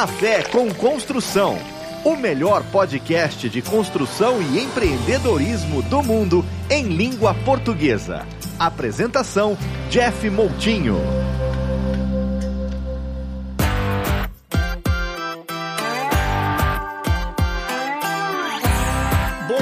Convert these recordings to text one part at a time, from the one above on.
Café com Construção, o melhor podcast de construção e empreendedorismo do mundo em língua portuguesa. Apresentação: Jeff Moutinho.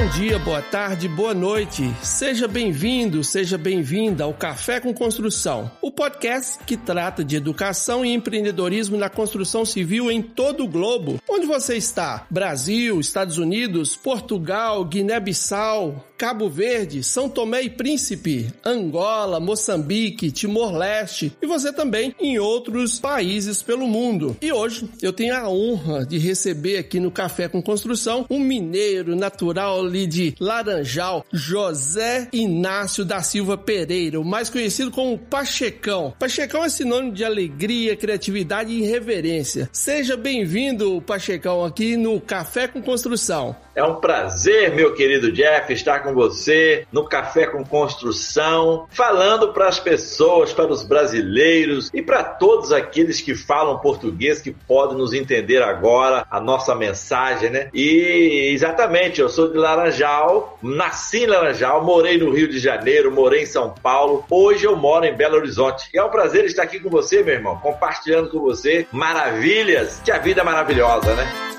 Dia, boa tarde, boa noite. Seja bem-vindo, seja bem-vinda ao Café com Construção, o podcast que trata de educação e empreendedorismo na construção civil em todo o globo. Onde você está? Brasil, Estados Unidos, Portugal, Guiné-Bissau, Cabo Verde, São Tomé e Príncipe, Angola, Moçambique, Timor-Leste e você também em outros países pelo mundo. E hoje eu tenho a honra de receber aqui no Café com Construção um mineiro natural ali de Laranjal, José Inácio da Silva Pereira, mais conhecido como Pachecão. Pachecão é sinônimo de alegria, criatividade e irreverência. Seja bem-vindo, Pachecão, aqui no Café com Construção. É um prazer, meu querido Jeff, estar com você no Café com Construção, falando para as pessoas, para os brasileiros e para todos aqueles que falam português que podem nos entender agora a nossa mensagem, né? E exatamente, eu sou de Laranjal, nasci em Laranjal, morei no Rio de Janeiro, morei em São Paulo, hoje eu moro em Belo Horizonte. E é um prazer estar aqui com você, meu irmão, compartilhando com você maravilhas que a vida é maravilhosa, né?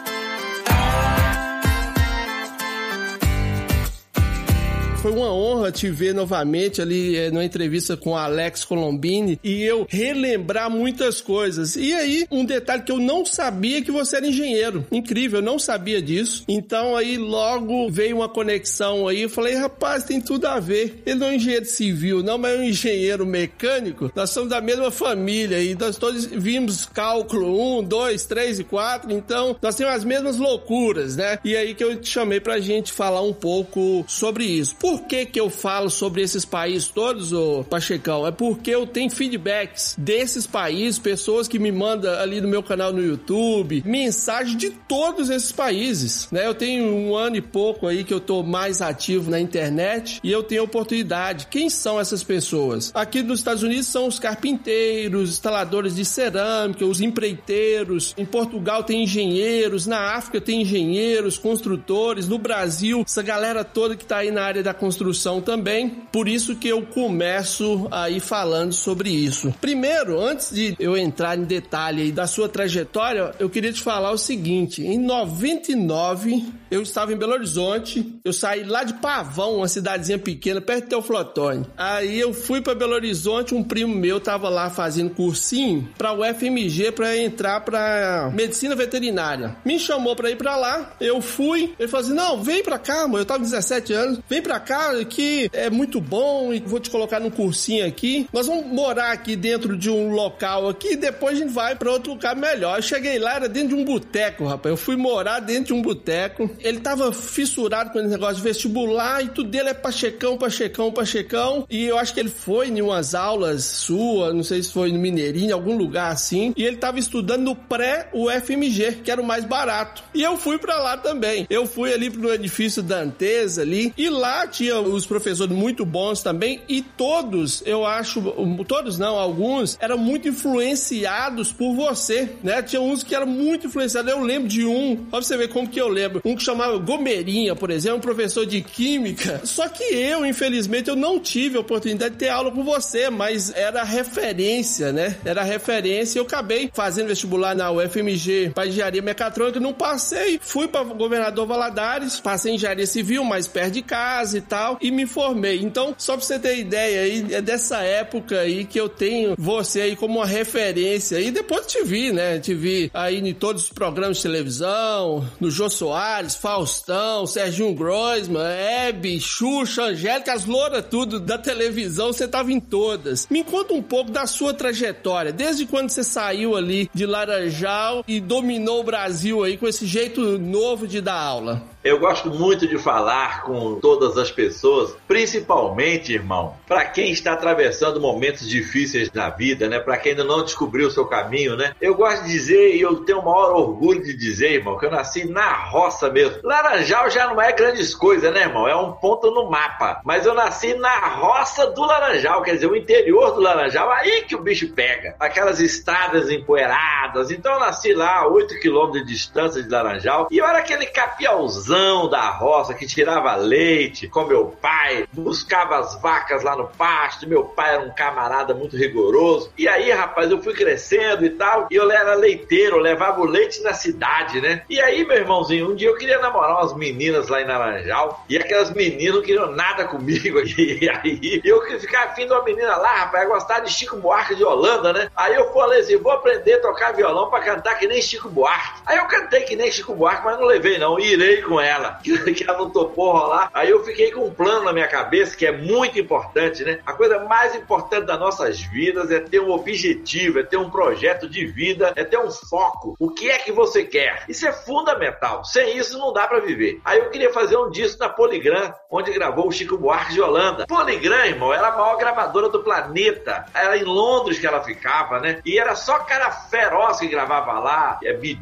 Foi uma honra te ver novamente ali é, entrevista com Alex Colombini e eu relembrar muitas coisas. E aí, um detalhe que eu não sabia que você era engenheiro. Incrível, eu não sabia disso. Então aí logo veio uma conexão aí. Eu falei, rapaz, tem tudo a ver. Ele não é um engenheiro civil, não, mas é um engenheiro mecânico. Nós somos da mesma família e nós todos vimos cálculo 1, 2, 3 e 4. Então, nós temos as mesmas loucuras, né? E aí que eu te chamei pra gente falar um pouco sobre isso. Por por que que eu falo sobre esses países todos, ô Pachecão? É porque eu tenho feedbacks desses países, pessoas que me mandam ali no meu canal no YouTube, mensagem de todos esses países, né? Eu tenho um ano e pouco aí que eu tô mais ativo na internet e eu tenho oportunidade. Quem são essas pessoas? Aqui nos Estados Unidos são os carpinteiros, instaladores de cerâmica, os empreiteiros. Em Portugal tem engenheiros, na África tem engenheiros, construtores, no Brasil, essa galera toda que tá aí na área da construção também, por isso que eu começo aí falando sobre isso. Primeiro, antes de eu entrar em detalhe aí da sua trajetória, eu queria te falar o seguinte: em 99 eu estava em Belo Horizonte, eu saí lá de Pavão, uma cidadezinha pequena perto de Teoflotone. Aí eu fui para Belo Horizonte, um primo meu tava lá fazendo cursinho para o FMG para entrar para medicina veterinária. Me chamou para ir para lá, eu fui, ele falou assim: "Não, vem para cá, mano, eu tava com 17 anos, vem para cá que é muito bom e vou te colocar num cursinho aqui. Nós vamos morar aqui dentro de um local aqui e depois a gente vai para outro lugar melhor. Eu cheguei lá, era dentro de um boteco, rapaz. Eu fui morar dentro de um boteco. Ele tava fissurado com esse negócio de vestibular e tudo dele é pachecão, pachecão, pachecão. E eu acho que ele foi em umas aulas sua, não sei se foi no Mineirinho, em algum lugar assim. E ele tava estudando no pré-UFMG, que era o mais barato. E eu fui para lá também. Eu fui ali pro edifício Dantes ali e lá tinha os professores muito bons também e todos, eu acho, todos não, alguns eram muito influenciados por você, né? Tinha uns que eram muito influenciados. Eu lembro de um, pra você ver como que eu lembro, um que chamava Gomerinha, por exemplo, um professor de química. Só que eu, infelizmente, eu não tive a oportunidade de ter aula com você, mas era referência, né? Era referência. Eu acabei fazendo vestibular na UFMG para engenharia mecatrônica, não passei. Fui para governador Valadares, passei em engenharia civil, mais perto de casa e tal, e me formei. Então, só pra você ter ideia aí, é dessa época aí que eu tenho você aí como uma referência. E depois te vi, né? Te vi aí em todos os programas de televisão, no Jô Soares, Faustão, Serginho Groisman, Hebe, Xuxa, Angélica, as louras tudo da televisão, você tava em todas. Me conta um pouco da sua trajetória, desde quando você saiu ali de Laranjal e dominou o Brasil aí com esse jeito novo de dar aula. Eu gosto muito de falar com todas as pessoas, principalmente, irmão, para quem está atravessando momentos difíceis na vida, né? Para quem ainda não descobriu o seu caminho, né? Eu gosto de dizer e eu tenho o maior orgulho de dizer, irmão, que eu nasci na roça mesmo. Laranjal já não é grandes coisas, né, irmão? É um ponto no mapa. Mas eu nasci na roça do Laranjal, quer dizer, o interior do Laranjal, aí que o bicho pega. Aquelas estradas empoeiradas. Então eu nasci lá, 8 quilômetros de distância de Laranjal, e eu era aquele capiauzão da roça que tirava leite meu pai, buscava as vacas lá no pasto. Meu pai era um camarada muito rigoroso. E aí, rapaz, eu fui crescendo e tal, e eu era leiteiro, levava o leite na cidade, né? E aí, meu irmãozinho, um dia eu queria namorar umas meninas lá em Laranjal, e aquelas meninas não queriam nada comigo. E aí, eu queria ficar afim de uma menina lá, rapaz, gostar de Chico Buarque de Holanda, né? Aí eu falei assim, vou aprender a tocar violão para cantar que nem Chico Buarque. Aí eu cantei que nem Chico Buarque, mas não levei não, irei com ela, que ela não topou rolar. Aí eu fiquei com um plano na minha cabeça, que é muito importante, né? A coisa mais importante das nossas vidas é ter um objetivo, é ter um projeto de vida, é ter um foco. O que é que você quer? Isso é fundamental. Sem isso não dá para viver. Aí eu queria fazer um disco na Polygram, onde gravou o Chico Buarque de Holanda. Polygram, irmão, era a maior gravadora do planeta. Era em Londres que ela ficava, né? E era só cara feroz que gravava lá. É Bee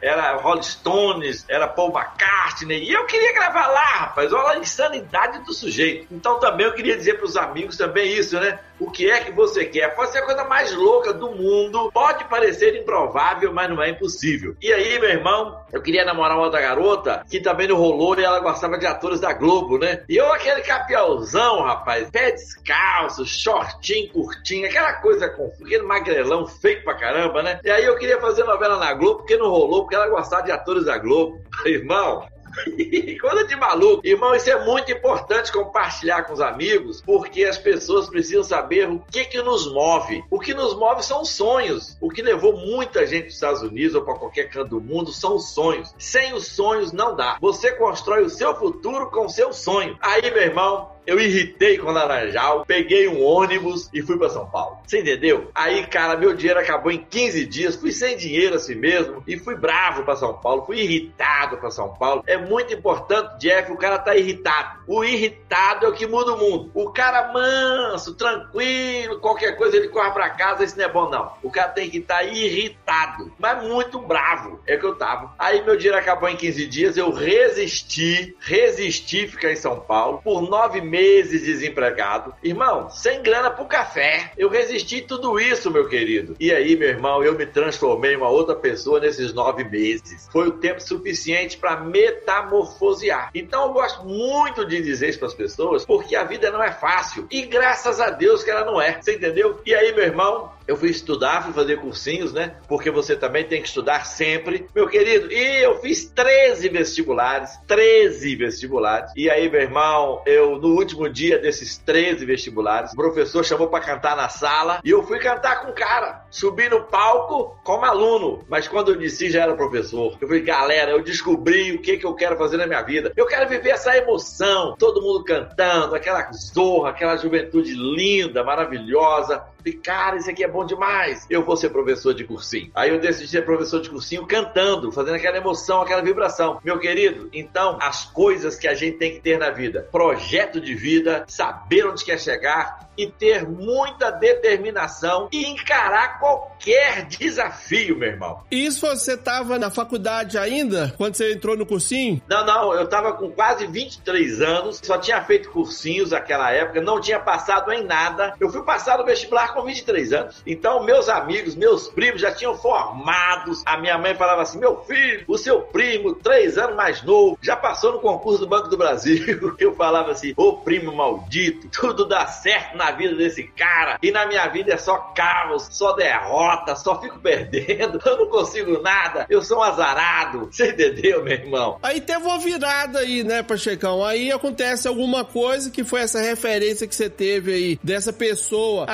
era Rolling Stones, era Paul McCartney. E eu queria gravar lá, rapaz. Olha a insanidade do sujeito. Então também eu queria dizer para os amigos também isso, né? O que é que você quer? Pode ser a coisa mais louca do mundo. Pode parecer improvável, mas não é impossível. E aí, meu irmão, eu queria namorar uma outra garota que também não rolou e ela gostava de atores da Globo, né? E eu, aquele capiauzão, rapaz, pé descalço, shortinho, curtinho, aquela coisa com aquele magrelão feio pra caramba, né? E aí eu queria fazer novela na Globo porque não rolou, porque ela gostava de atores da Globo. Irmão, Coisa de maluco. Irmão, isso é muito importante compartilhar com os amigos, porque as pessoas precisam saber o que que nos move. O que nos move são os sonhos. O que levou muita gente dos Estados Unidos ou para qualquer canto do mundo são os sonhos. Sem os sonhos não dá. Você constrói o seu futuro com o seu sonho. Aí, meu irmão, eu irritei com o Laranjal, peguei um ônibus e fui para São Paulo. Você entendeu? Aí, cara, meu dinheiro acabou em 15 dias, fui sem dinheiro assim mesmo e fui bravo para São Paulo, fui irritado para São Paulo. É muito importante, Jeff, o cara tá irritado. O irritado é o que muda o mundo. O cara manso, tranquilo, qualquer coisa ele corre para casa, isso não é bom não. O cara tem que estar tá irritado, mas muito bravo. É que eu tava. Aí meu dinheiro acabou em 15 dias, eu resisti, resisti ficar em São Paulo por nove meses meses desempregado. Irmão, sem grana pro café. Eu resisti tudo isso, meu querido. E aí, meu irmão, eu me transformei em uma outra pessoa nesses nove meses. Foi o tempo suficiente para metamorfosear. Então eu gosto muito de dizer isso para as pessoas, porque a vida não é fácil. E graças a Deus que ela não é. Você entendeu? E aí, meu irmão, eu fui estudar, fui fazer cursinhos, né? Porque você também tem que estudar sempre, meu querido. E eu fiz 13 vestibulares, 13 vestibulares. E aí, meu irmão, eu no último dia desses 13 vestibulares, o professor chamou para cantar na sala e eu fui cantar com o cara. Subi no palco como aluno, mas quando eu disse já era professor. Eu falei, galera, eu descobri o que que eu quero fazer na minha vida. Eu quero viver essa emoção, todo mundo cantando, aquela zorra, aquela juventude linda, maravilhosa. E cara, isso aqui é bom demais. Eu vou ser professor de cursinho. Aí eu decidi ser professor de cursinho cantando, fazendo aquela emoção, aquela vibração. Meu querido, então as coisas que a gente tem que ter na vida: projeto de vida, saber onde quer chegar e ter muita determinação e encarar qualquer desafio, meu irmão. Isso você estava na faculdade ainda, quando você entrou no cursinho? Não, não, eu estava com quase 23 anos, só tinha feito cursinhos naquela época, não tinha passado em nada. Eu fui passar no vestibular com 23 anos. Então, meus amigos, meus primos já tinham formados. A minha mãe falava assim: meu filho, o seu primo, três anos mais novo, já passou no concurso do Banco do Brasil. Eu falava assim: ô primo maldito, tudo dá certo na vida desse cara. E na minha vida é só caos, só derrota, só fico perdendo. Eu não consigo nada. Eu sou um azarado. Você entendeu, meu irmão? Aí teve uma virada aí, né, Pachecão? Aí acontece alguma coisa que foi essa referência que você teve aí dessa pessoa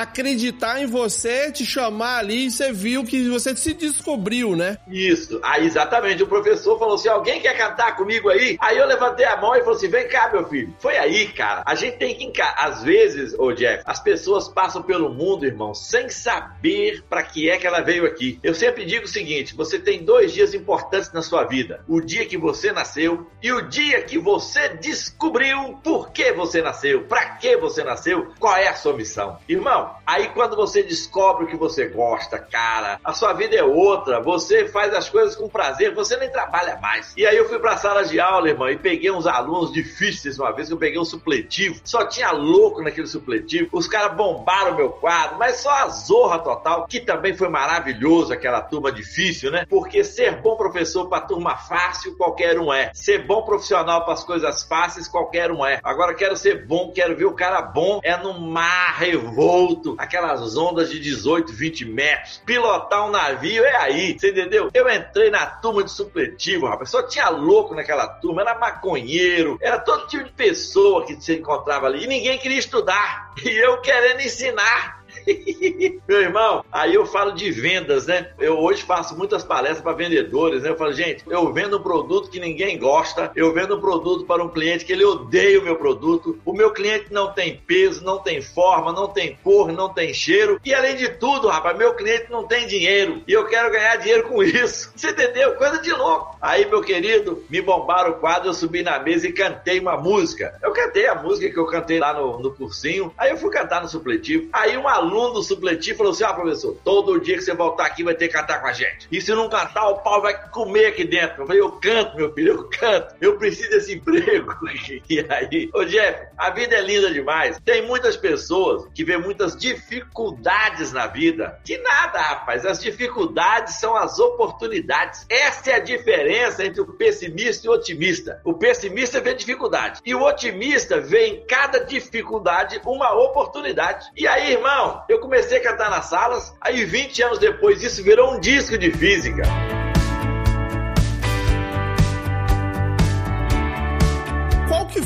acreditar em você, te chamar ali e você viu que você se descobriu, né? Isso. Aí exatamente. O professor falou assim: alguém quer cantar comigo aí? Aí eu levantei a mão e falei assim: vem cá, meu filho. Foi aí, cara. A gente tem que encarar. Às vezes, ô Jeff, as pessoas passam pelo mundo, irmão, sem saber para que é que ela veio aqui. Eu sempre digo o seguinte: você tem dois dias importantes na sua vida: o dia que você nasceu e o dia que você descobriu por que você nasceu, para que você nasceu, qual é a sua missão. Irmão, aí quando você descobre o que você gosta, cara, a sua vida é outra, você faz as coisas com prazer, você nem trabalha mais. E aí eu fui pra sala de aula, irmão, e peguei uns alunos difíceis uma vez, que eu peguei um supletivo, só tinha louco naquele supletivo, os caras bombaram meu quadro, mas só a zorra total, que também foi maravilhoso aquela turma difícil, né? Porque ser bom professor pra turma fácil, qualquer um é. Ser bom profissional para as coisas fáceis, qualquer um é. Agora quero ser bom, quero ver o cara bom, é no mar revolto, aquelas ondas de 18, 20 metros, pilotar um navio é aí, você entendeu? Eu entrei na turma de supletivo, rapaz, só tinha louco naquela turma, era maconheiro, era todo tipo de pessoa que você encontrava ali, e ninguém queria estudar, e eu querendo ensinar. Meu irmão, aí eu falo de vendas, né? Eu hoje faço muitas palestras para vendedores, né? Eu falo, gente, eu vendo um produto que ninguém gosta, eu vendo um produto para um cliente que ele odeia o meu produto, o meu cliente não tem peso, não tem forma, não tem cor, não tem cheiro, e além de tudo, rapaz, meu cliente não tem dinheiro, e eu quero ganhar dinheiro com isso. Você entendeu? Coisa de louco. Aí, meu querido, me bombaram o quadro, eu subi na mesa e cantei uma música. Eu cantei a música que eu cantei lá no, no cursinho, aí eu fui cantar no supletivo. Aí um aluno aluno supletivo falou assim: ah, professor, todo dia que você voltar aqui vai ter que cantar com a gente. E se não cantar, o pau vai comer aqui dentro. Eu falei: eu canto, meu filho, eu canto. Eu preciso desse emprego. E aí, ô Jeff, a vida é linda demais. Tem muitas pessoas que vê muitas dificuldades na vida. Que nada, rapaz. As dificuldades são as oportunidades. Essa é a diferença entre o pessimista e o otimista. O pessimista vê dificuldade. E o otimista vê em cada dificuldade uma oportunidade. E aí, irmão, eu comecei a cantar nas salas, aí 20 anos depois isso virou um disco de física.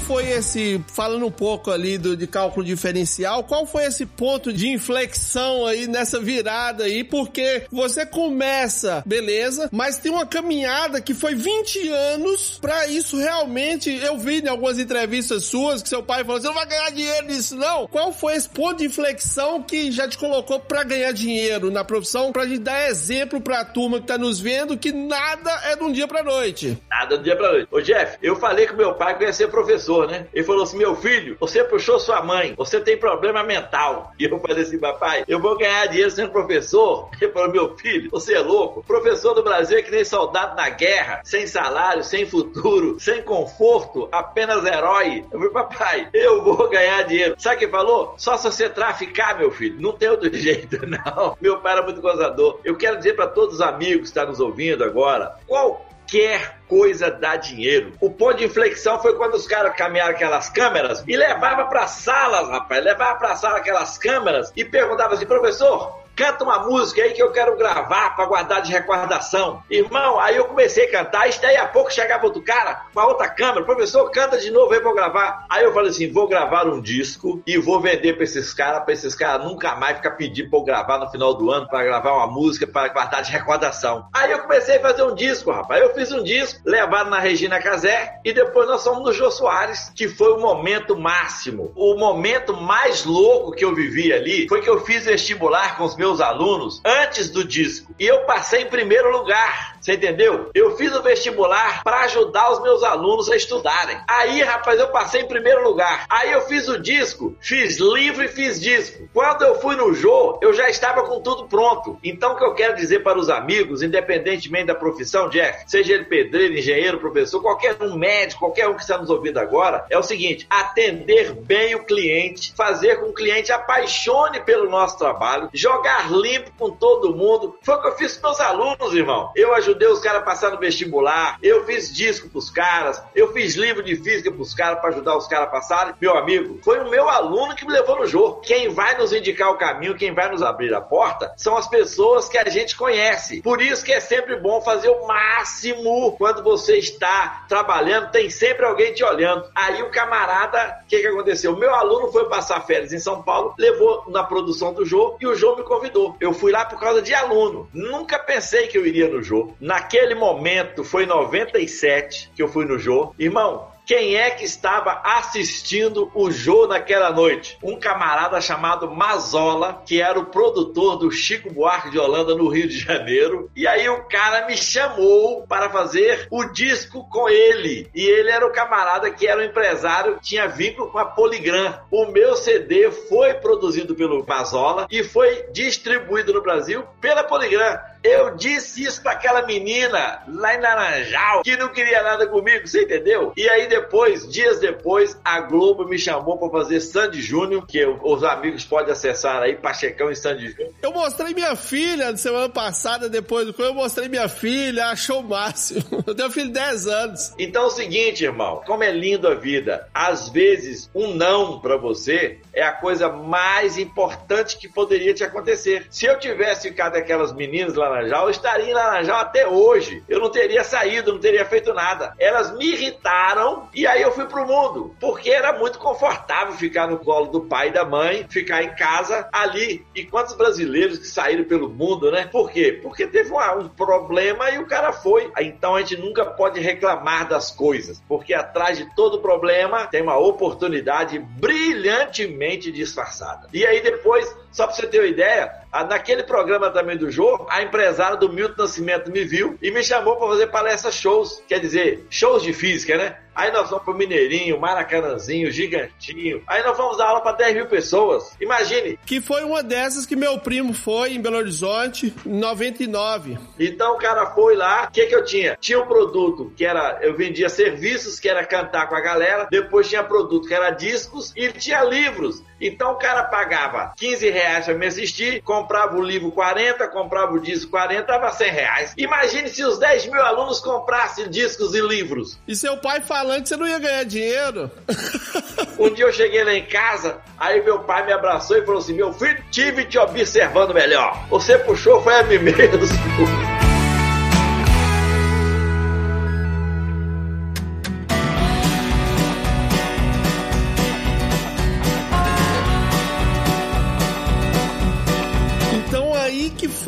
Foi esse, falando um pouco ali do, de cálculo diferencial, qual foi esse ponto de inflexão aí nessa virada aí? Porque você começa, beleza, mas tem uma caminhada que foi 20 anos para isso realmente. Eu vi em algumas entrevistas suas que seu pai falou: você não vai ganhar dinheiro nisso, não. Qual foi esse ponto de inflexão que já te colocou para ganhar dinheiro na profissão, pra gente dar exemplo pra turma que tá nos vendo que nada é de um dia pra noite? Nada de um dia pra noite. Ô, Jeff, eu falei com meu pai que eu ia ser professor né? Ele falou assim: meu filho, você puxou sua mãe, você tem problema mental. E eu falei assim, papai, eu vou ganhar dinheiro sendo professor? Ele falou: meu filho, você é louco? Professor do Brasil é que nem soldado na guerra, sem salário, sem futuro, sem conforto, apenas herói. Eu falei, papai, eu vou ganhar dinheiro. Sabe o que falou? Só se você traficar, meu filho. Não tem outro jeito, não. Meu pai era muito gozador. Eu quero dizer para todos os amigos que estão nos ouvindo agora, qual qualquer coisa dá dinheiro. O ponto de inflexão foi quando os caras caminharam aquelas câmeras e levava para salas, rapaz, levava para sala aquelas câmeras e perguntava assim, professor, canta uma música aí que eu quero gravar para guardar de recordação. Irmão, aí eu comecei a cantar, e daí a pouco chegava outro cara com a outra câmera, professor, canta de novo aí pra eu gravar. Aí eu falei assim, vou gravar um disco e vou vender pra esses caras, pra esses caras nunca mais ficar pedindo pra eu gravar no final do ano, para gravar uma música, para guardar de recordação. Aí eu comecei a fazer um disco, rapaz. Eu fiz um disco, levado na Regina Casé, e depois nós fomos no Jô Soares, que foi o momento máximo. O momento mais louco que eu vivi ali foi que eu fiz vestibular com os meus meus alunos antes do disco. E eu passei em primeiro lugar. Você entendeu? Eu fiz o vestibular para ajudar os meus alunos a estudarem. Aí, rapaz, eu passei em primeiro lugar. Aí eu fiz o disco, fiz livro e fiz disco. Quando eu fui no Jô, eu já estava com tudo pronto. Então, o que eu quero dizer para os amigos, independentemente da profissão, Jeff, seja ele pedreiro, engenheiro, professor, qualquer um médico, qualquer um que está nos ouvindo agora, é o seguinte: atender bem o cliente, fazer com que o cliente apaixone pelo nosso trabalho, jogar limpo com todo mundo. Foi o que eu fiz com meus alunos, irmão. Eu ajudei ajudei os caras a passar no vestibular, eu fiz disco pros caras, eu fiz livro de física pros caras para ajudar os caras a passarem. Meu amigo, foi o meu aluno que me levou no jogo. Quem vai nos indicar o caminho, quem vai nos abrir a porta, são as pessoas que a gente conhece. Por isso que é sempre bom fazer o máximo quando você está trabalhando, tem sempre alguém te olhando. Aí o camarada, o que, que aconteceu? Meu aluno foi passar férias em São Paulo, levou na produção do jogo e o jogo me convidou. Eu fui lá por causa de aluno. Nunca pensei que eu iria no jogo. Naquele momento, foi 97 que eu fui no Jô. Irmão, Quem é que estava assistindo o jogo naquela noite? Um camarada chamado Mazola, que era o produtor do Chico Buarque de Holanda no Rio de Janeiro. E aí o cara me chamou para fazer o disco com ele. E ele era o camarada que era o empresário, tinha vínculo com a Poligram. O meu CD foi produzido pelo Mazola e foi distribuído no Brasil pela Poligram. Eu disse isso pra aquela menina lá em Laranjal que não queria nada comigo, você entendeu? E aí depois, dias depois, a Globo me chamou pra fazer Sandy Júnior, que os amigos podem acessar aí, Pachecão e Sandy Júnior. Eu mostrei minha filha semana passada, depois do eu mostrei minha filha, achou o máximo. Eu tenho um filho de 10 anos. Então é o seguinte, irmão, como é lindo a vida. Às vezes, um não pra você é a coisa mais importante que poderia te acontecer. Se eu tivesse ficado aquelas meninas lá Laranjal, estaria em Laranjal até hoje. Eu não teria saído, não teria feito nada. Elas me irritaram e aí eu fui pro mundo. Porque era muito confortável ficar no colo do pai e da mãe, ficar em casa ali. E quantos brasileiros que saíram pelo mundo, né? Por quê? Porque teve um, problema e o cara foi. Então a gente nunca pode reclamar das coisas. Porque atrás de todo problema tem uma oportunidade brilhantemente disfarçada. E aí depois só pra você ter uma ideia, naquele programa também do jogo, a empresária do Milton Nascimento me viu e me chamou para fazer palestra shows. Quer dizer, shows de física, né? Aí nós vamos pro Mineirinho, Maracanãzinho, Gigantinho. Aí nós vamos dar aula para 10 mil pessoas. Imagine. Que foi uma dessas que meu primo foi em Belo Horizonte em 99. Então o cara foi lá. O que, que eu tinha? Tinha um produto que era. Eu vendia serviços, que era cantar com a galera. Depois tinha produto que era discos e tinha livros. Então o cara pagava 15 reais para me assistir, comprava o livro 40, comprava o disco 40, dava 100 reais. Imagine se os 10 mil alunos comprassem discos e livros. E seu pai falando você não ia ganhar dinheiro? um dia eu cheguei lá em casa, aí meu pai me abraçou e falou assim: Meu filho, tive te observando melhor. Você puxou, foi a mim mesmo.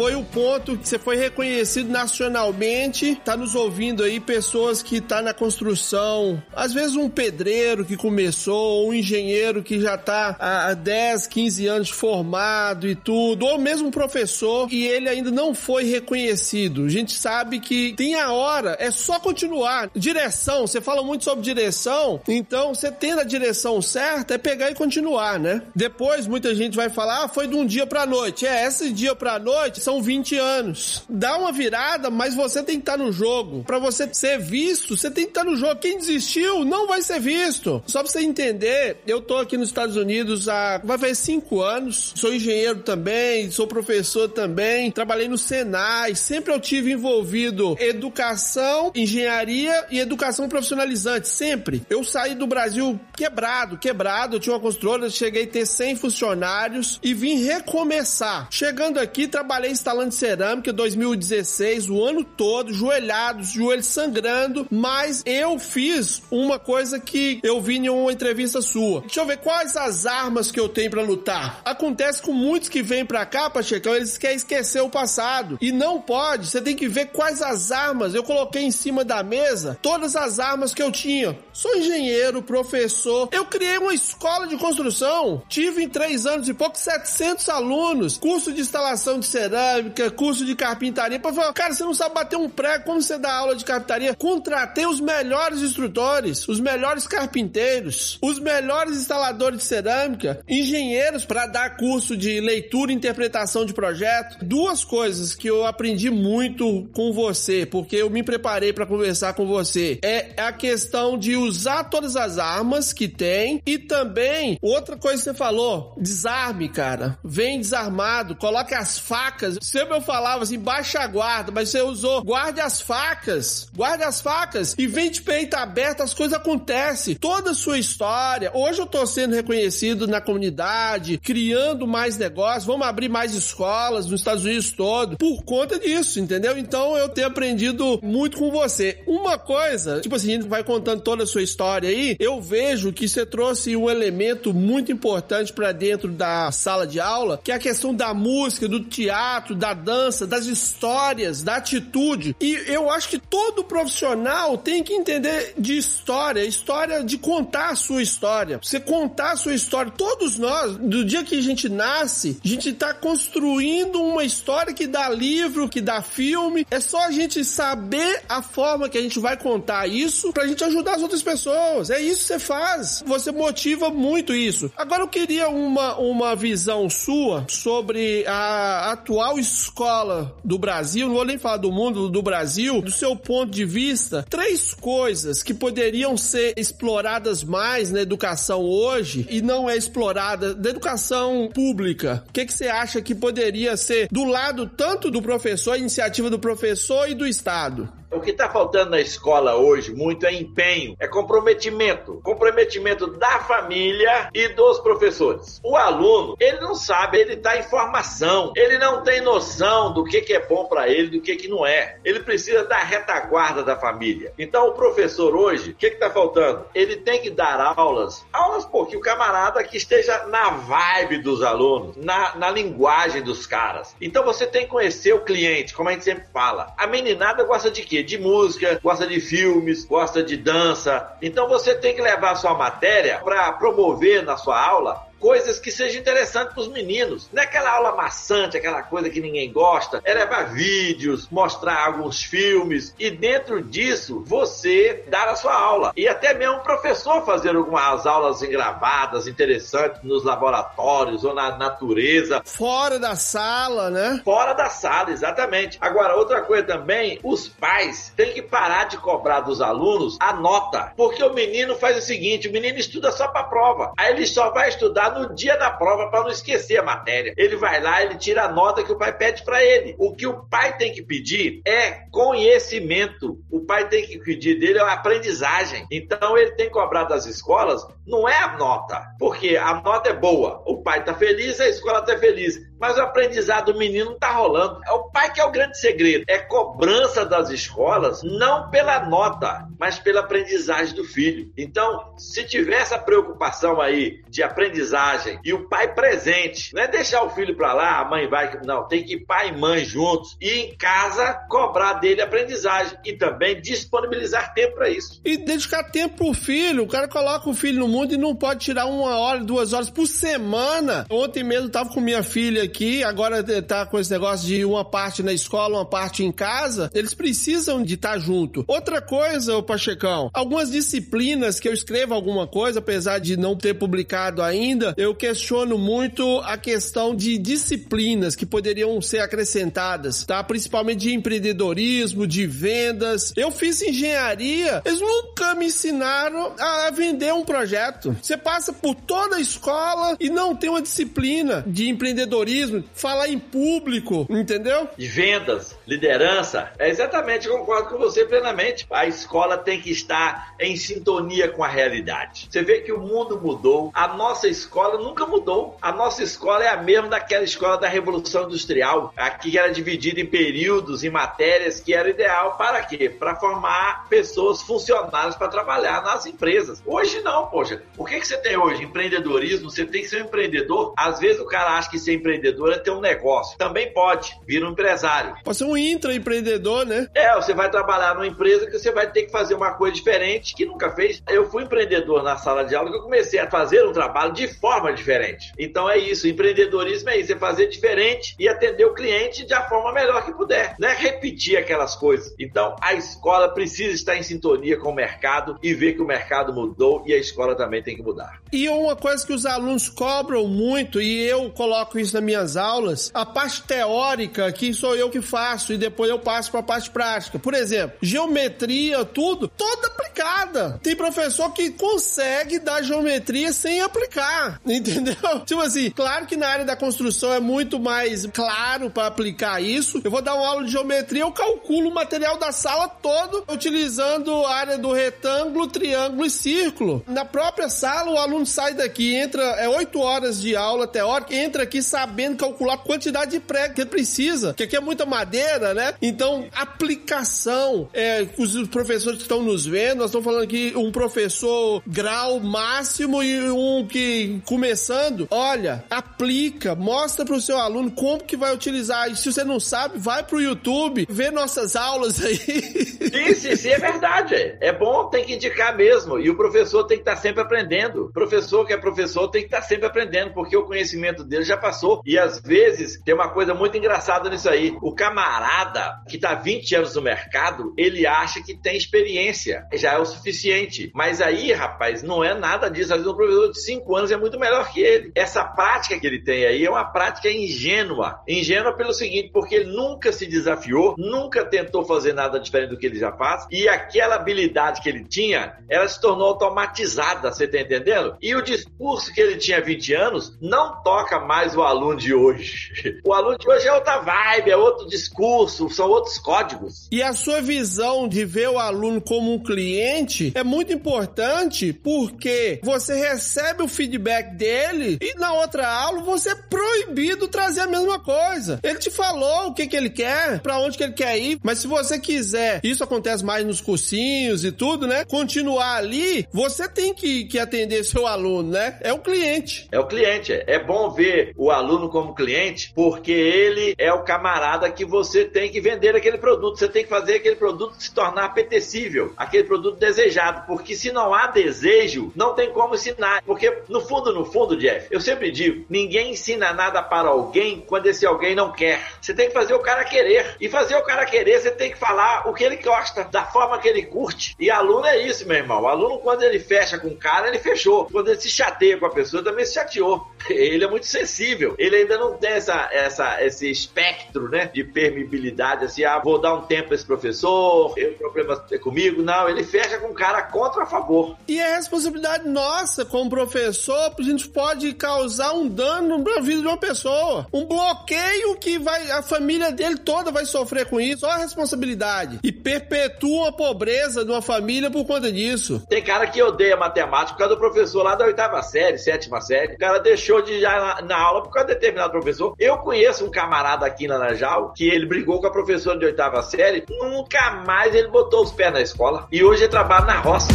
Foi o ponto que você foi reconhecido nacionalmente, tá nos ouvindo aí pessoas que tá na construção, às vezes um pedreiro que começou, um engenheiro que já tá há 10, 15 anos formado e tudo, ou mesmo um professor e ele ainda não foi reconhecido. A gente sabe que tem a hora, é só continuar. Direção, você fala muito sobre direção, então você tendo a direção certa é pegar e continuar, né? Depois muita gente vai falar, ah, foi de um dia pra noite. É, esse dia pra noite são são 20 anos. Dá uma virada, mas você tem que estar no jogo. Para você ser visto, você tem que estar no jogo. Quem desistiu não vai ser visto. Só pra você entender, eu tô aqui nos Estados Unidos há vai fazer 5 anos. Sou engenheiro também, sou professor também. Trabalhei no Senai. Sempre eu tive envolvido educação, engenharia e educação profissionalizante. Sempre. Eu saí do Brasil quebrado, quebrado. Eu tinha uma construtora, cheguei a ter 100 funcionários e vim recomeçar. Chegando aqui, trabalhei instalando cerâmica 2016, o ano todo, joelhados, joelhos sangrando, mas eu fiz uma coisa que eu vi em uma entrevista sua. Deixa eu ver quais as armas que eu tenho para lutar. Acontece com muitos que vêm para cá, Pachecão, eles querem esquecer o passado. E não pode, você tem que ver quais as armas. Eu coloquei em cima da mesa todas as armas que eu tinha. Sou engenheiro, professor, eu criei uma escola de construção, tive em três anos e pouco 700 alunos, curso de instalação de cerâmica, cerâmica, curso de carpintaria. Pra falar, cara, você não sabe bater um prego, como você dá aula de carpintaria? Contratei os melhores instrutores, os melhores carpinteiros, os melhores instaladores de cerâmica, engenheiros para dar curso de leitura e interpretação de projeto. Duas coisas que eu aprendi muito com você, porque eu me preparei para conversar com você, é a questão de usar todas as armas que tem e também outra coisa que você falou, desarme, cara. Vem desarmado, coloque as facas Sempre eu falava assim, baixa a guarda, mas você usou guarde as facas, guarde as facas e vem de peito aberto, as coisas acontecem. Toda a sua história. Hoje eu tô sendo reconhecido na comunidade, criando mais negócios, vamos abrir mais escolas nos Estados Unidos todo, por conta disso, entendeu? Então eu tenho aprendido muito com você. Uma coisa, tipo assim, a gente vai contando toda a sua história aí, eu vejo que você trouxe um elemento muito importante para dentro da sala de aula, que é a questão da música, do teatro da dança, das histórias, da atitude. E eu acho que todo profissional tem que entender de história, história de contar a sua história. Você contar a sua história. Todos nós, do dia que a gente nasce, a gente tá construindo uma história que dá livro, que dá filme. É só a gente saber a forma que a gente vai contar isso pra gente ajudar as outras pessoas. É isso que você faz. Você motiva muito isso. Agora eu queria uma, uma visão sua sobre a atual escola do Brasil, não vou nem falar do mundo, do Brasil, do seu ponto de vista, três coisas que poderiam ser exploradas mais na educação hoje e não é explorada da educação pública. O que, que você acha que poderia ser do lado tanto do professor, iniciativa do professor e do Estado? O que está faltando na escola hoje muito é empenho, é comprometimento. Comprometimento da família e dos professores. O aluno, ele não sabe, ele está em formação, ele não tem noção do que, que é bom para ele, do que, que não é. Ele precisa da retaguarda da família. Então, o professor hoje, o que está faltando? Ele tem que dar aulas, aulas, pô, que o camarada que esteja na vibe dos alunos, na, na linguagem dos caras. Então, você tem que conhecer o cliente, como a gente sempre fala. A meninada gosta de quê? De música, gosta de filmes, gosta de dança. Então você tem que levar a sua matéria para promover na sua aula coisas que sejam interessantes para os meninos. Não é aquela aula maçante, aquela coisa que ninguém gosta. É levar vídeos, mostrar alguns filmes e dentro disso você dar a sua aula. E até mesmo o professor fazer algumas aulas engravadas, interessantes nos laboratórios ou na natureza. Fora da sala, né? Fora da sala, exatamente. Agora, outra coisa também, os pais têm que parar de cobrar dos alunos a nota. Porque o menino faz o seguinte, o menino estuda só para prova. Aí ele só vai estudar no dia da prova para não esquecer a matéria. Ele vai lá, ele tira a nota que o pai pede para ele. O que o pai tem que pedir é conhecimento. O pai tem que pedir dele é a aprendizagem. Então ele tem que cobrar das escolas, não é a nota, porque a nota é boa. O pai tá feliz, a escola tá feliz mas o aprendizado do menino tá rolando. É o pai que é o grande segredo. É cobrança das escolas, não pela nota, mas pela aprendizagem do filho. Então, se tiver essa preocupação aí de aprendizagem e o pai presente, não é deixar o filho para lá, a mãe vai, não, tem que pai e mãe juntos e em casa cobrar dele aprendizagem e também disponibilizar tempo para isso. E dedicar tempo pro filho. O cara coloca o filho no mundo e não pode tirar uma hora, duas horas por semana. Ontem mesmo tava com minha filha aqui, agora tá com esse negócio de uma parte na escola, uma parte em casa, eles precisam de estar tá junto. Outra coisa, o Pachecão, algumas disciplinas que eu escrevo alguma coisa, apesar de não ter publicado ainda, eu questiono muito a questão de disciplinas que poderiam ser acrescentadas, tá? Principalmente de empreendedorismo, de vendas. Eu fiz engenharia, eles nunca me ensinaram a vender um projeto. Você passa por toda a escola e não tem uma disciplina de empreendedorismo falar em público, entendeu? De vendas, liderança. É exatamente, concordo com você plenamente. A escola tem que estar em sintonia com a realidade. Você vê que o mundo mudou, a nossa escola nunca mudou. A nossa escola é a mesma daquela escola da Revolução Industrial, aqui era dividida em períodos, em matérias, que era ideal para quê? Para formar pessoas funcionárias para trabalhar nas empresas. Hoje não, poxa. O que, que você tem hoje? Empreendedorismo, você tem que ser um empreendedor. Às vezes o cara acha que ser empreendedor empreendedor é ter um negócio. Também pode, vir um empresário. Pode ser um intraempreendedor, né? É, você vai trabalhar numa empresa que você vai ter que fazer uma coisa diferente que nunca fez. Eu fui empreendedor na sala de aula que eu comecei a fazer um trabalho de forma diferente. Então é isso, empreendedorismo é isso, é fazer diferente e atender o cliente da forma melhor que puder. Não é repetir aquelas coisas. Então a escola precisa estar em sintonia com o mercado e ver que o mercado mudou e a escola também tem que mudar. E uma coisa que os alunos cobram muito, e eu coloco isso na minha minhas aulas, a parte teórica que sou eu que faço e depois eu passo para a parte prática. Por exemplo, geometria, tudo, toda aplicada. Tem professor que consegue dar geometria sem aplicar, entendeu? Tipo assim, claro que na área da construção é muito mais claro para aplicar isso. Eu vou dar uma aula de geometria, eu calculo o material da sala todo utilizando a área do retângulo, triângulo e círculo. Na própria sala, o aluno sai daqui, entra, é oito horas de aula teórica, entra aqui sabendo sabendo calcular a quantidade de prego que ele precisa, que aqui é muita madeira, né? Então, aplicação, é, os professores que estão nos vendo, nós estamos falando aqui um professor grau máximo e um que começando, olha, aplica, mostra para o seu aluno como que vai utilizar. E se você não sabe, vai pro YouTube, vê nossas aulas aí. Sim, sim, é verdade. É bom, tem que indicar mesmo. E o professor tem que estar sempre aprendendo. O professor que é professor tem que estar sempre aprendendo, porque o conhecimento dele já passou. E às vezes tem uma coisa muito engraçada nisso aí. O camarada que está 20 anos no mercado, ele acha que tem experiência. Já é o suficiente. Mas aí, rapaz, não é nada disso. Às vezes um professor de 5 anos é muito melhor que ele. Essa prática que ele tem aí é uma prática ingênua. Ingênua pelo seguinte, porque ele nunca se desafiou, nunca tentou fazer nada diferente do que ele já faz, e aquela habilidade que ele tinha, ela se tornou automatizada, você tá entendendo? E o discurso que ele tinha 20 anos não toca mais o aluno de hoje. O aluno de hoje é outra vibe, é outro discurso, são outros códigos. E a sua visão de ver o aluno como um cliente é muito importante porque você recebe o feedback dele e na outra aula você é proibido trazer a mesma coisa. Ele te falou o que, que ele quer, para onde que ele quer ir, mas se você quiser, isso acontece mais nos cursinhos e tudo, né? Continuar ali, você tem que, que atender seu aluno, né? É o cliente. É o cliente. É bom ver o aluno como cliente, porque ele é o camarada que você tem que vender aquele produto. Você tem que fazer aquele produto se tornar apetecível, aquele produto desejado. Porque se não há desejo, não tem como ensinar. Porque no fundo, no fundo, Jeff, eu sempre digo: ninguém ensina nada para alguém quando esse alguém não quer. Você tem que fazer o cara querer. E fazer o cara querer, você tem que falar o que ele gosta, da forma que ele curte. E aluno é isso, meu irmão. O aluno, quando ele fecha com o cara, ele fechou. Quando ele se chateia com a pessoa, também se chateou. Ele é muito sensível. Ele ainda não tem essa, essa, esse espectro, né, de permeabilidade, assim, ah, vou dar um tempo pra esse professor, o problema é comigo. Não, ele fecha com o cara contra a favor. E é responsabilidade nossa, como professor, a gente pode causar um dano na vida de uma pessoa. Um bloqueio que vai, a família dele toda vai sofrer com isso. Olha a responsabilidade. E perpetua a pobreza de uma família por conta disso. Tem cara que odeia matemática por causa do professor lá da oitava série, sétima série. O cara deixou de ir na, na aula por causa de determinado professor. Eu conheço um camarada aqui na Najal que ele brigou com a professora de oitava série. Nunca mais ele botou os pés na escola. E hoje ele trabalha na roça.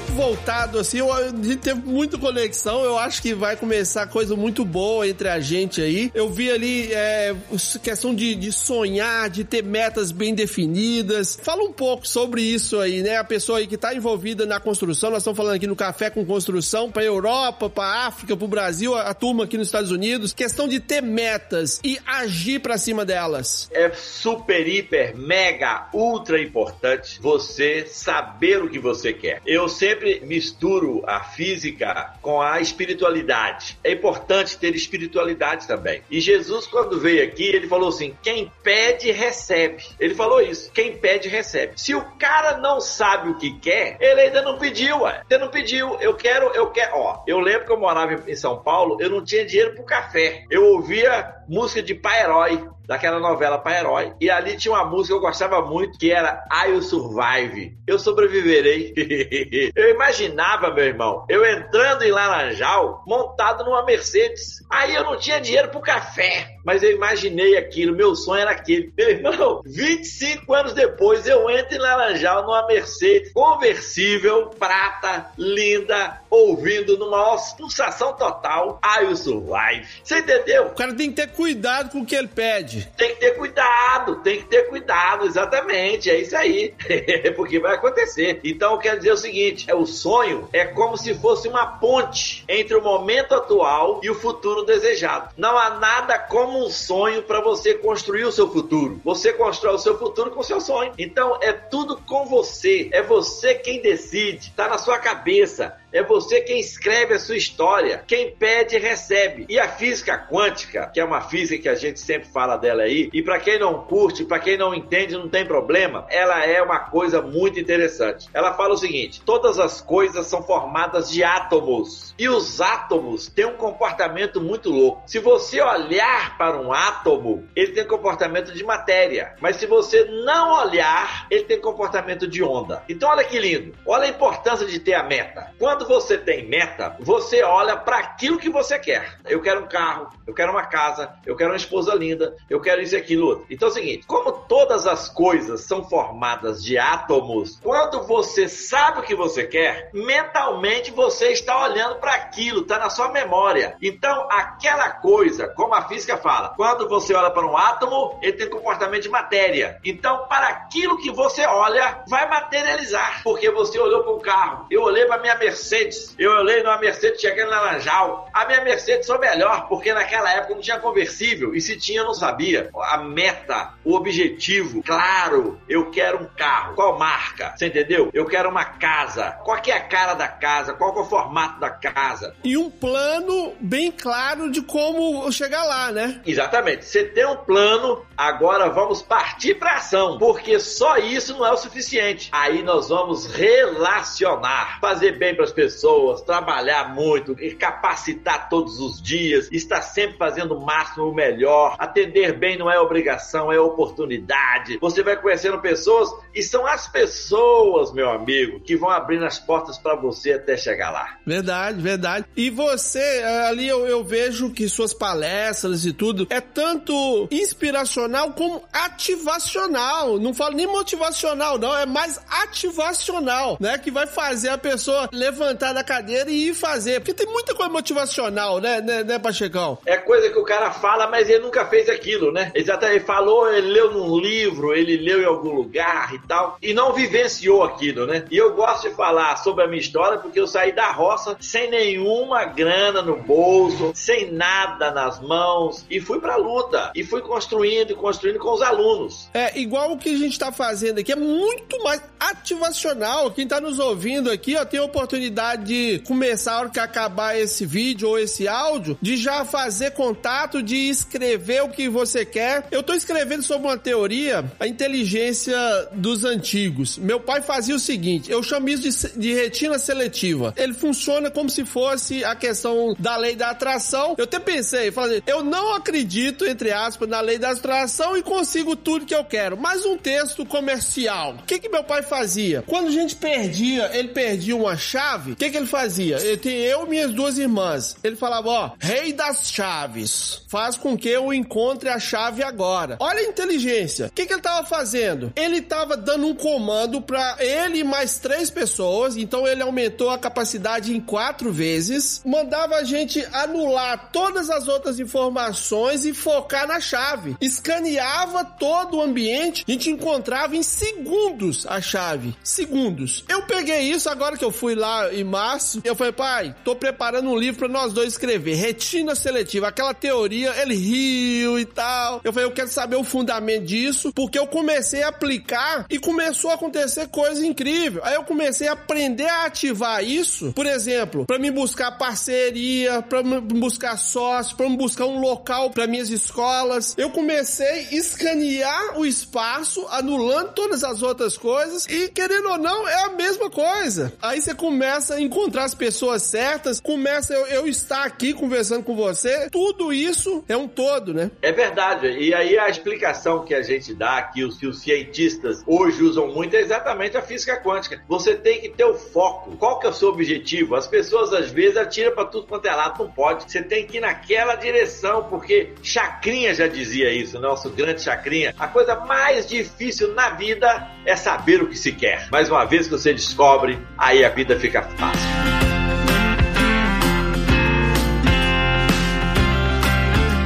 Muito voltado, assim, a gente teve muita conexão, eu acho que vai começar coisa muito boa entre a gente aí. Eu vi ali é, questão de, de sonhar, de ter metas bem definidas. Fala um pouco sobre isso aí, né? A pessoa aí que tá envolvida na construção, nós estamos falando aqui no Café com Construção, pra Europa, pra África, pro Brasil, a, a turma aqui nos Estados Unidos. Questão de ter metas e agir pra cima delas. É super, hiper, mega, ultra importante você saber o que você quer eu sempre misturo a física com a espiritualidade. É importante ter espiritualidade também. E Jesus, quando veio aqui, ele falou assim: quem pede, recebe. Ele falou isso: quem pede, recebe. Se o cara não sabe o que quer, ele ainda não pediu, ué. Ele não pediu. Eu quero, eu quero. Ó, eu lembro que eu morava em São Paulo, eu não tinha dinheiro pro café. Eu ouvia música de pai herói daquela novela Pai Herói. E ali tinha uma música que eu gostava muito, que era I Will Survive. Eu sobreviverei. eu imaginava, meu irmão, eu entrando em Laranjal, montado numa Mercedes. Aí eu não tinha dinheiro pro café, mas eu imaginei aquilo, meu sonho era aquele. Meu irmão, 25 anos depois eu entro em Laranjal numa Mercedes conversível, prata, linda, ouvindo numa pulsação total I Will Survive. Você entendeu? O cara tem que ter cuidado com o que ele pede. Tem que ter cuidado, tem que ter cuidado, exatamente. É isso aí. Porque vai acontecer. Então, eu quero dizer o seguinte: é o sonho é como se fosse uma ponte entre o momento atual e o futuro desejado. Não há nada como um sonho para você construir o seu futuro. Você constrói o seu futuro com o seu sonho. Então, é tudo com você. É você quem decide. Está na sua cabeça. É você quem escreve a sua história. Quem pede, recebe. E a física quântica, que é uma física que a gente sempre fala dela aí, e para quem não curte, para quem não entende, não tem problema, ela é uma coisa muito interessante. Ela fala o seguinte: todas as coisas são formadas de átomos. E os átomos têm um comportamento muito louco. Se você olhar para um átomo, ele tem comportamento de matéria. Mas se você não olhar, ele tem comportamento de onda. Então olha que lindo. Olha a importância de ter a meta. Quando você tem meta, você olha para aquilo que você quer. Eu quero um carro, eu quero uma casa, eu quero uma esposa linda, eu quero isso e aquilo outro. Então é o seguinte, como todas as coisas são formadas de átomos, quando você sabe o que você quer, mentalmente você está olhando para aquilo, está na sua memória. Então, aquela coisa, como a física fala, quando você olha para um átomo, ele tem comportamento de matéria. Então, para aquilo que você olha, vai materializar. Porque você olhou para um carro, eu olhei para minha Mercedes, eu olhei numa Mercedes chegando na Laranjal. A minha Mercedes foi melhor, porque naquela época não tinha conversível, e se tinha, eu não sabia. A meta, o objetivo, claro, eu quero um carro. Qual marca? Você entendeu? Eu quero uma casa. Qual que é a cara da casa? Qual que é o formato da casa? E um plano bem claro de como chegar lá, né? Exatamente. Você tem um plano, agora vamos partir para ação, porque só isso não é o suficiente. Aí nós vamos relacionar, fazer bem para as pessoas, trabalhar muito, capacitar todos os dias, estar sempre fazendo o máximo, o melhor. Atender bem não é obrigação, é oportunidade. Você vai conhecendo pessoas e são as pessoas, meu amigo, que vão abrindo as portas para você até chegar lá. Verdade, verdade. E você, ali eu, eu vejo que suas palestras e tudo é tanto inspiracional como ativacional. Não falo nem motivacional, não, é mais ativacional, né? Que vai fazer a pessoa levantar da cadeira e ir fazer. Porque tem muita coisa motivacional, né, né, né Pachecão? É coisa que o cara fala, mas ele nunca fez aquilo, né? Exatamente, ele falou, ele leu num livro, ele leu em algum lugar e tal, e não vivenciou aquilo, né? E eu gosto de falar sobre a minha história porque eu saí da roça sem nenhuma grana no bolso, sem nada nas mãos, e fui pra luta. E fui construindo construindo com os alunos. É, igual o que a gente tá fazendo aqui, é muito mais ativacional. Quem tá nos ouvindo aqui, ó, tem a oportunidade de começar a hora que acabar esse vídeo ou esse áudio, de já fazer contato, de escrever o que você quer. Eu tô escrevendo sobre uma teoria, a inteligência dos antigos. Meu pai fazia o seguinte, eu chamo isso de, de retina seletiva. Ele funciona como se fosse a questão da lei da atração. Eu até pensei, falei, eu não acredito, entre aspas, na lei da atração e consigo tudo que eu quero. Mas um texto comercial. O que que meu pai fazia? Quando a gente perdia, ele perdia uma chave, o que que ele fazia? Ele eu e minhas duas irmãs. Ele falava, ó, rei das chaves, faz com que eu encontre a chave agora. Olha a inteligência. O que que ele tava fazendo? Ele tava dando um comando para ele e mais três pessoas, então ele aumentou a capacidade em quatro vezes, mandava a gente anular todas as outras informações e focar na chave. Escaneava todo o ambiente, a gente encontrava em segundos a chave. Segundos. Eu peguei isso agora que eu fui lá em março, eu falei, pai, tô preparando um livro para nós dois escrever. Retina seletiva, aquela teoria, ele riu e tal. Eu falei, eu quero saber o fundamento disso, porque eu comecei a aplicar e começou a acontecer coisa incrível. Aí eu comecei a aprender a ativar isso, por exemplo, para me buscar parceria, para me buscar sócio, para me buscar um local para minhas escolas. Eu comecei a escanear o espaço, anulando todas as outras coisas e querendo ou não, é a mesma coisa. Aí você começa a encontrar as pessoas certas, começa eu, eu estar aqui conversando com você, tudo isso é um todo, né? É verdade. E aí a explicação que a gente dá, que os, que os cientistas hoje usam muito, é exatamente a física quântica. Você tem que ter o foco. Qual que é o seu objetivo? As pessoas às vezes atiram para tudo quanto é lado, não pode. Você tem que ir naquela direção, porque Chacrinha já dizia isso, nosso grande Chacrinha. A coisa mais difícil na vida é saber o que se quer. Mas uma vez que você descobre, aí a vida fica fácil.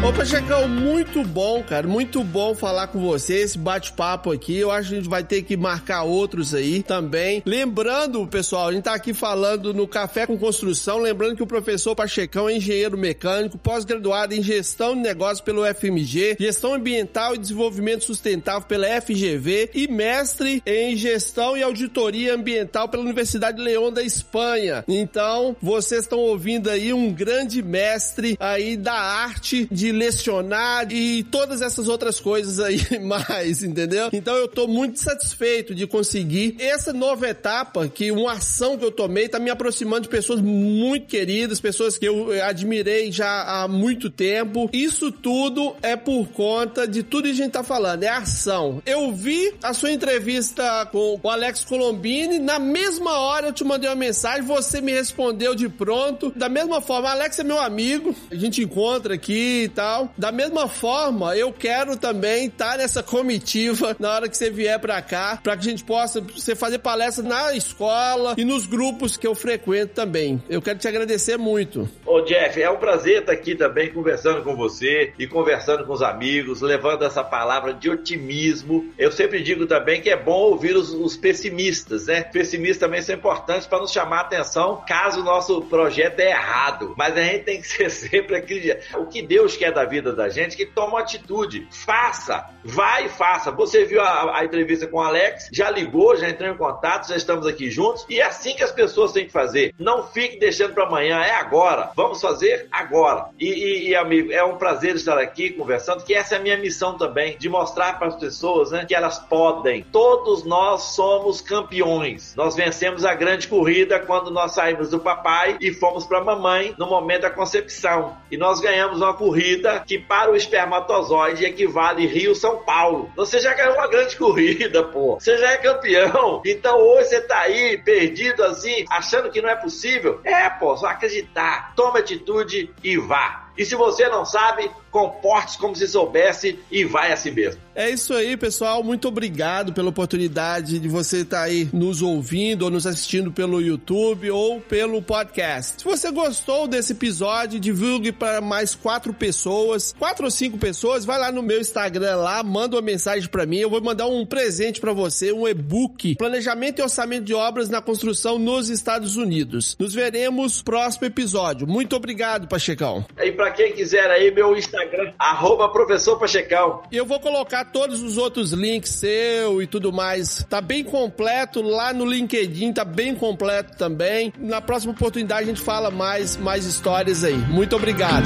Ô, Pachecão, muito bom, cara. Muito bom falar com você, esse bate-papo aqui. Eu acho que a gente vai ter que marcar outros aí também. Lembrando, pessoal, a gente tá aqui falando no Café com Construção. Lembrando que o professor Pachecão é engenheiro mecânico, pós-graduado em gestão de negócios pelo FMG, gestão ambiental e desenvolvimento sustentável pela FGV e mestre em gestão e auditoria ambiental pela Universidade Leão da Espanha. Então, vocês estão ouvindo aí um grande mestre aí da arte de lecionar e todas essas outras coisas aí mais, entendeu? Então eu tô muito satisfeito de conseguir essa nova etapa, que uma ação que eu tomei tá me aproximando de pessoas muito queridas, pessoas que eu admirei já há muito tempo. Isso tudo é por conta de tudo que a gente tá falando, é ação. Eu vi a sua entrevista com o Alex Colombini, na mesma hora eu te mandei uma mensagem, você me respondeu de pronto. Da mesma forma, Alex é meu amigo, a gente encontra aqui e tal. Da mesma forma, eu quero também estar nessa comitiva na hora que você vier para cá, para que a gente possa você fazer palestra na escola e nos grupos que eu frequento também. Eu quero te agradecer muito. Ô Jeff, é um prazer estar aqui também conversando com você e conversando com os amigos, levando essa palavra de otimismo. Eu sempre digo também que é bom ouvir os, os pessimistas, né? Pessimistas também são importantes para nos chamar a atenção caso o nosso projeto é errado. Mas a gente tem que ser sempre aquele. O que Deus quer da vida da gente, que toma atitude. Faça! Vai e faça. Você viu a, a entrevista com o Alex, já ligou, já entrou em contato, já estamos aqui juntos. E é assim que as pessoas têm que fazer. Não fique deixando para amanhã, é agora. Vamos fazer agora. E, e, e, amigo, é um prazer estar aqui conversando, que essa é a minha missão também, de mostrar para as pessoas né, que elas podem. Todos nós somos campeões. Nós vencemos a grande corrida quando nós saímos do papai e fomos para a mamãe no momento da concepção. E nós ganhamos uma corrida que para o espermatozoide equivale Rio-São Paulo. Você já ganhou uma grande corrida, pô. Você já é campeão. Então hoje você tá aí perdido assim, achando que não é possível. É, pô, só acreditar. Toma atitude e vá. E se você não sabe, comporte-se como se soubesse e vai a si mesmo. É isso aí, pessoal. Muito obrigado pela oportunidade de você estar aí nos ouvindo ou nos assistindo pelo YouTube ou pelo podcast. Se você gostou desse episódio, divulgue para mais quatro pessoas, quatro ou cinco pessoas. Vai lá no meu Instagram lá, manda uma mensagem para mim. Eu vou mandar um presente para você, um e-book, Planejamento e Orçamento de Obras na Construção nos Estados Unidos. Nos veremos no próximo episódio. Muito obrigado, Pachecão. E para quem quiser aí, meu Instagram, arroba professor Pachecão. Eu vou colocar todos os outros links seu e tudo mais. Tá bem completo lá no LinkedIn, tá bem completo também. Na próxima oportunidade a gente fala mais, mais histórias aí. Muito obrigado.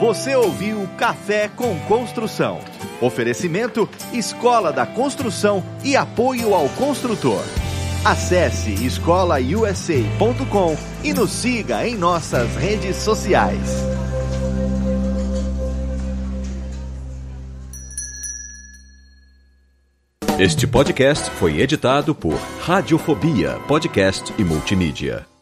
Você ouviu Café com Construção. Oferecimento Escola da Construção e apoio ao construtor. Acesse escolausa.com e nos siga em nossas redes sociais. Este podcast foi editado por Radiofobia, podcast e multimídia.